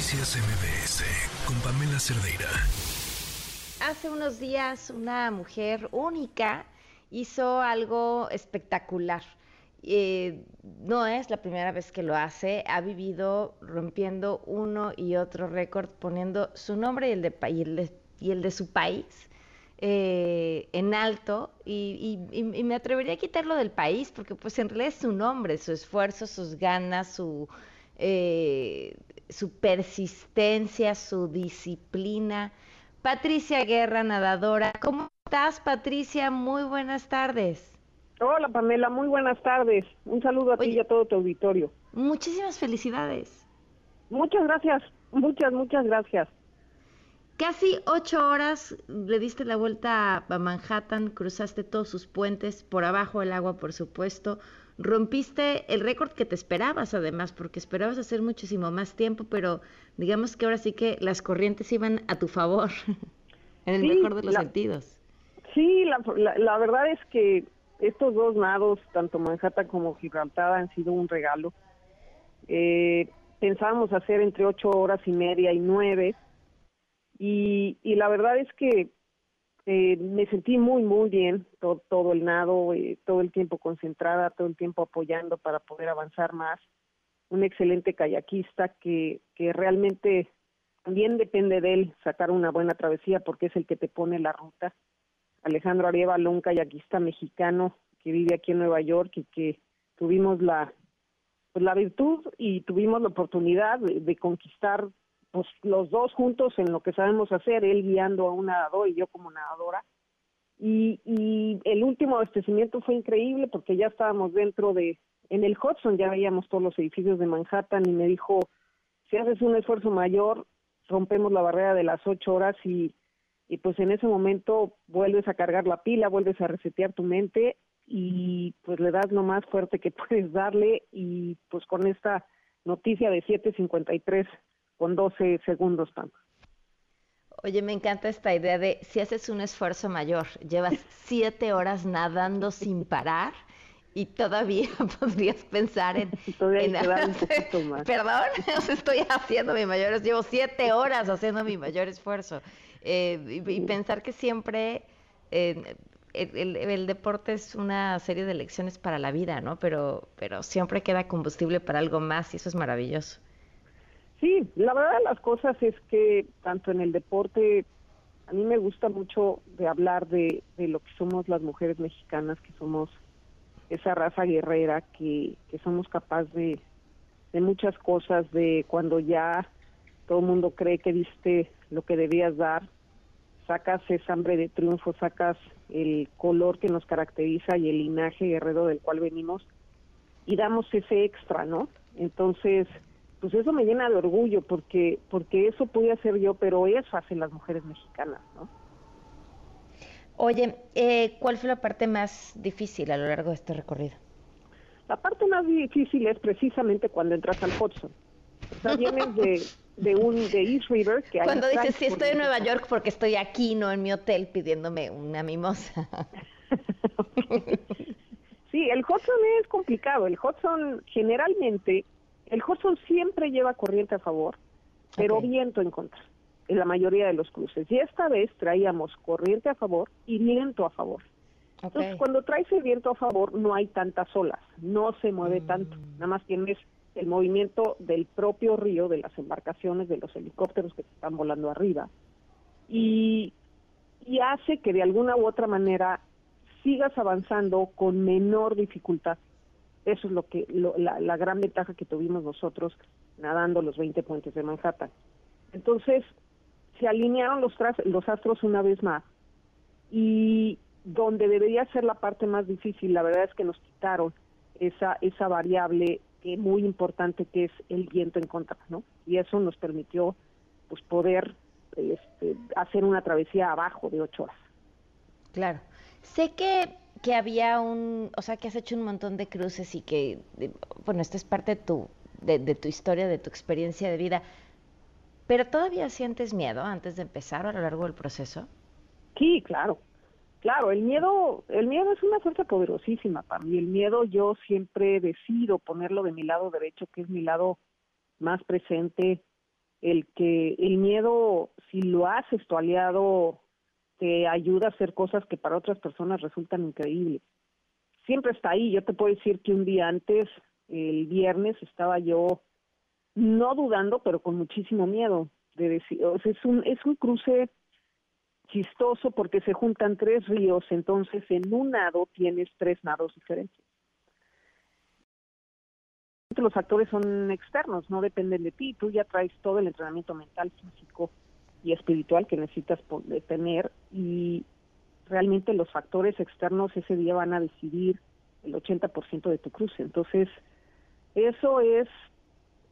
Noticias MBS con Pamela Cerdeira. Hace unos días una mujer única hizo algo espectacular. Eh, no es la primera vez que lo hace, ha vivido rompiendo uno y otro récord, poniendo su nombre y el de, su país eh, en alto y, me atrevería a quitarlo del país porque pues en realidad es su nombre, su esfuerzo, sus ganas, su, eh, su persistencia, su disciplina. Patricia Guerra, nadadora. ¿Cómo estás, Patricia? Muy buenas tardes. Hola, Pamela, muy buenas tardes. Un saludo a ti y a todo tu auditorio. Muchísimas felicidades. Muchas gracias, muchas, muchas gracias. Casi ocho horas le diste la vuelta a Manhattan, cruzaste todos sus puentes, por abajo el agua, por supuesto, rompiste el récord que te esperabas además, porque esperabas hacer muchísimo más tiempo, pero digamos que ahora sí que las corrientes iban a tu favor, en el mejor de los sentidos. Sí, la, la, verdad es que estos dos nados, tanto Manhattan como Gibraltar, han sido un regalo. Eh, pensábamos hacer entre ocho horas y media y nueve, y, y la verdad es que eh, me sentí muy, muy bien todo, todo el nado, eh, todo el tiempo concentrada, todo el tiempo apoyando para poder avanzar más. Un excelente kayakista que, que realmente también depende de él sacar una buena travesía porque es el que te pone la ruta. Alejandro Arevalo, un kayakista mexicano que vive aquí en Nueva York y que tuvimos la pues la virtud y tuvimos la oportunidad de conquistar pues los dos juntos en lo que sabemos hacer, él guiando a un nadador y yo como nadadora. Y, y el último abastecimiento fue increíble porque ya estábamos dentro de, en el Hudson ya veíamos todos los edificios de Manhattan y me dijo, si haces un esfuerzo mayor, rompemos la barrera de las ocho horas y, y pues en ese momento vuelves a cargar la pila, vuelves a resetear tu mente y pues le das lo más fuerte que puedes darle y pues con esta noticia de 7.53 con 12 segundos, Pam. Oye, me encanta esta idea de si haces un esfuerzo mayor, llevas siete horas nadando sin parar y todavía podrías pensar en... Todavía un poquito más. Perdón, estoy haciendo mi mayor, llevo siete horas haciendo mi mayor esfuerzo. Eh, y, pensar que siempre eh, el, el, deporte es una serie de lecciones para la vida, ¿no? Pero, pero siempre queda combustible para algo más y eso es maravilloso. Sí, la verdad de las cosas es que tanto en el deporte, a mí me gusta mucho de hablar de, de lo que somos las mujeres mexicanas, que somos esa raza guerrera, que, que somos capaces de, de muchas cosas, de cuando ya todo el mundo cree que diste lo que debías dar, sacas esa hambre de triunfo, sacas el color que nos caracteriza y el linaje guerrero del cual venimos y damos ese extra, ¿no? Entonces, pues eso me llena de orgullo porque porque eso pude hacer yo, pero eso hacen las mujeres mexicanas, ¿no? Oye, eh, ¿cuál fue la parte más difícil a lo largo de este recorrido? La parte más difícil es precisamente cuando entras al Hudson. O sea, vienes de, de un de East River que Cuando dices, sí, estoy en Nueva York porque estoy aquí, no en mi hotel pidiéndome una mimosa. sí, el Hudson es complicado. El Hudson generalmente el Hudson siempre lleva corriente a favor, pero viento en contra, en la mayoría de los cruces. Y esta vez traíamos corriente a favor y viento a favor. Entonces, cuando traes el viento a favor, no hay tantas olas, no se mueve mm. tanto, nada más tienes el movimiento del propio río, de las embarcaciones, de los helicópteros que están volando arriba, y, y hace que de alguna u otra manera sigas avanzando con menor dificultad. Eso es lo que la, gran ventaja que tuvimos nosotros nadando los 20 puentes de Manhattan. Entonces, se alinearon los, los astros una vez más y donde debería ser la parte más difícil, la verdad es que nos quitaron esa esa variable que muy importante que es el viento en contra, ¿no? Y eso nos permitió pues poder este, hacer una travesía abajo de ocho horas. Claro. Sé que que había un, o sea, que has hecho un montón de cruces y que, bueno, esto es parte de tu, de, tu historia, de tu experiencia de vida, pero todavía sientes miedo antes de empezar a lo largo del proceso. Sí, claro, claro, el miedo, el miedo es una fuerza poderosísima para mí. El miedo yo siempre decido ponerlo de mi lado derecho, que es mi lado más presente, el que el miedo, si lo haces tu aliado, te ayuda a hacer cosas que para otras personas resultan increíbles. Siempre está ahí. Yo te puedo decir que un día antes, el viernes, estaba yo no dudando, pero con muchísimo miedo de decir, o sea, es un es un cruce chistoso porque se juntan tres ríos, entonces en un nado tienes tres nados diferentes. Los factores son externos, no dependen de ti, tú ya traes todo el entrenamiento mental, físico y espiritual que necesitas tener y realmente los factores externos ese día van a decidir el 80% de tu cruce. Entonces, eso es,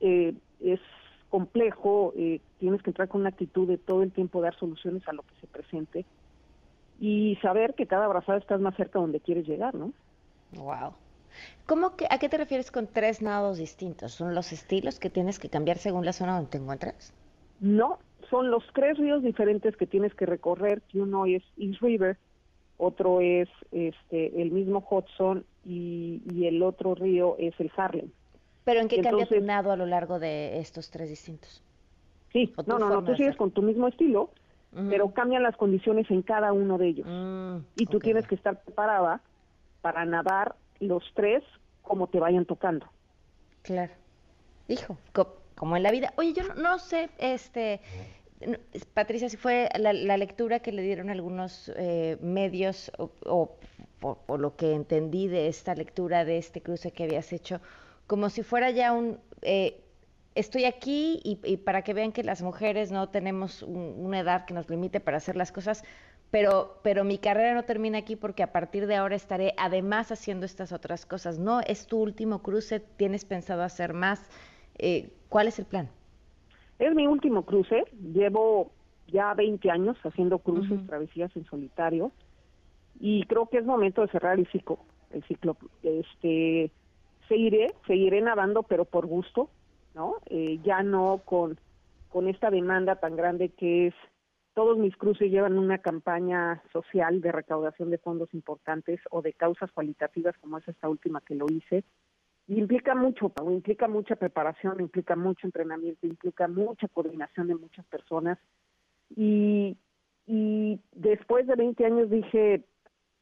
eh, es complejo, eh, tienes que entrar con una actitud de todo el tiempo dar soluciones a lo que se presente y saber que cada abrazada estás más cerca donde quieres llegar, ¿no? Wow. ¿Cómo que, ¿A qué te refieres con tres nados distintos? ¿Son los estilos que tienes que cambiar según la zona donde te encuentras? No, son los tres ríos diferentes que tienes que recorrer, que uno es East River, otro es este el mismo Hudson y, y el otro río es el Harlem. ¿Pero en qué cambia tu nado a lo largo de estos tres distintos? Sí, no, no, no, tú sigues con tu mismo estilo, pero cambian las condiciones en cada uno de ellos. Mm, y tú tienes que estar preparada para nadar los tres como te vayan tocando. Claro. Hijo, como en la vida. Oye, yo no, sé, este, Patricia, si fue la, lectura que le dieron algunos eh, medios o, por, lo que entendí de esta lectura de este cruce que habías hecho, como si fuera ya un... Eh, estoy aquí y, para que vean que las mujeres no tenemos una edad que nos limite para hacer las cosas, pero, pero mi carrera no termina aquí porque a partir de ahora estaré además haciendo estas otras cosas. No, es tu último cruce, tienes pensado hacer más. Eh, ¿Cuál es el plan? Es mi último cruce, llevo ya 20 años haciendo cruces, travesías en solitario y creo que es momento de cerrar el ciclo, el ciclo. Este, seguiré, seguiré nadando, pero por gusto, ¿no? Eh, ya no con, con esta demanda tan grande que es, todos mis cruces llevan una campaña social de recaudación de fondos importantes o de causas cualitativas como es esta última que lo hice. Implica mucho, implica mucha preparación, implica mucho entrenamiento, implica mucha coordinación de muchas personas. Y, y después de 20 años dije,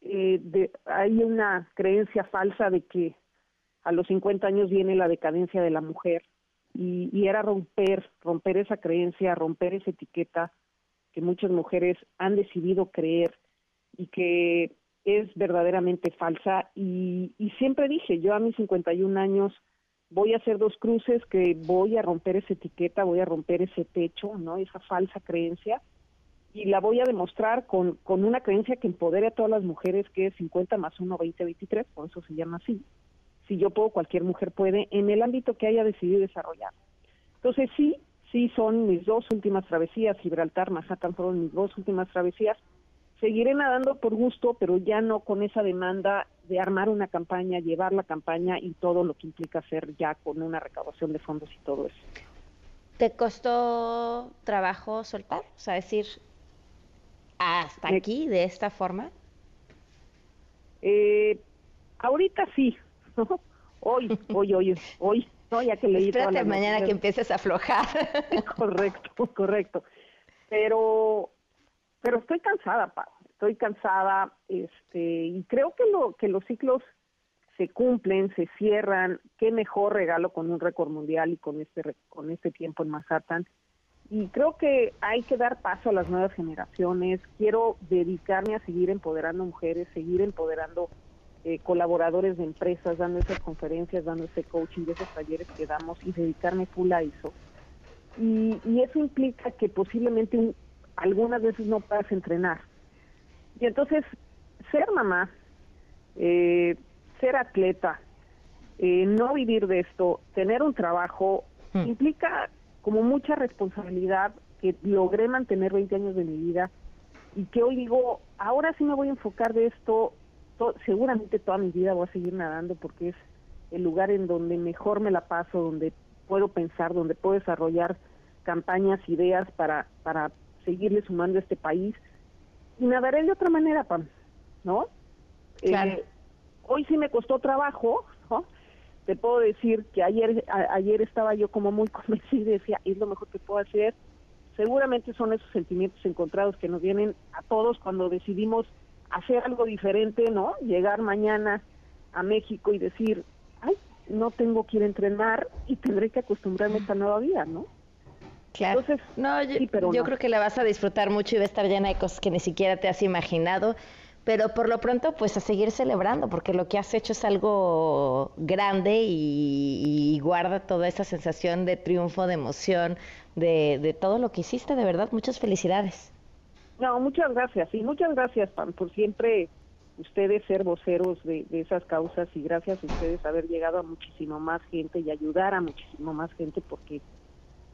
eh, de, hay una creencia falsa de que a los 50 años viene la decadencia de la mujer y, era romper, romper esa creencia, romper esa etiqueta que muchas mujeres han decidido creer y que es verdaderamente falsa y, y siempre dije, yo a mis 51 años voy a hacer dos cruces que voy a romper esa etiqueta, voy a romper ese techo, ¿no? Esa falsa creencia y la voy a demostrar con, con una creencia que empodere a todas las mujeres que es 50 más 1, 20, 23, por eso se llama así si yo puedo, cualquier mujer puede, en el ámbito que haya decidido desarrollar. Entonces sí, sí son mis dos últimas travesías, Gibraltar, Manhattan fueron mis dos últimas travesías. Seguiré nadando por gusto, pero ya no con esa demanda de armar una campaña, llevar la campaña y todo lo que implica hacer ya con una recaudación de fondos y todo eso. ¿Te costó trabajo soltar? O sea, decir, hasta aquí, de esta forma. Eh, ahorita sí, Hoy, hoy, hoy, hoy, no, ya que leí Espérate mañana que empieces a aflojar. correcto, correcto. Pero, pero estoy cansada, Pau. Estoy cansada, este, y creo que lo, que los ciclos se cumplen, se cierran. Qué mejor regalo con un récord mundial y con este, con este tiempo en Manhattan. Y creo que hay que dar paso a las nuevas generaciones. Quiero dedicarme a seguir empoderando mujeres, seguir empoderando eh, colaboradores de empresas, dando esas conferencias, dando ese coaching, esos talleres que damos y dedicarme full a eso. Y, eso implica que posiblemente algunas veces no puedas entrenar. Y entonces, ser mamá, eh, ser atleta, eh, no vivir de esto, tener un trabajo, hmm. implica como mucha responsabilidad que logré mantener 20 años de mi vida y que hoy digo, ahora sí me voy a enfocar de esto seguramente toda mi vida voy a seguir nadando porque es el lugar en donde mejor me la paso, donde puedo pensar, donde puedo desarrollar campañas, ideas para, para seguirle sumando a este país. Y nadaré de otra manera, Pam, ¿no? Eh, hoy sí me costó trabajo, ¿no? te puedo decir que ayer ayer estaba yo como muy convencida y decía, es lo mejor que puedo hacer. Seguramente son esos sentimientos encontrados que nos vienen a todos cuando decidimos hacer algo diferente, ¿no? Llegar mañana a México y decir, ay, no tengo que ir a entrenar y tendré que acostumbrarme a esta nueva vida, ¿no? Claro. Entonces, no, yo, creo que la vas a disfrutar mucho y va a estar llena de cosas que ni siquiera te has imaginado pero por lo pronto pues a seguir celebrando porque lo que has hecho es algo grande y, guarda toda esa sensación de triunfo, de emoción, de, todo lo que hiciste, de verdad, muchas felicidades. No, muchas gracias y muchas gracias Pam por siempre ustedes ser voceros de, de esas causas y gracias a ustedes haber llegado a muchísimo más gente y ayudar a muchísimo más gente porque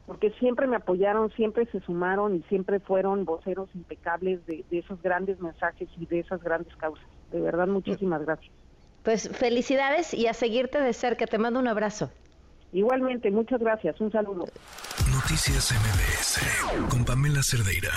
porque siempre me apoyaron, siempre se sumaron y siempre fueron voceros impecables de, esos grandes mensajes y de esas grandes causas. De verdad, muchísimas gracias. Pues felicidades y a seguirte de cerca. Te mando un abrazo. Igualmente, muchas gracias. Un saludo. Noticias MBS con Pamela Cerdeira.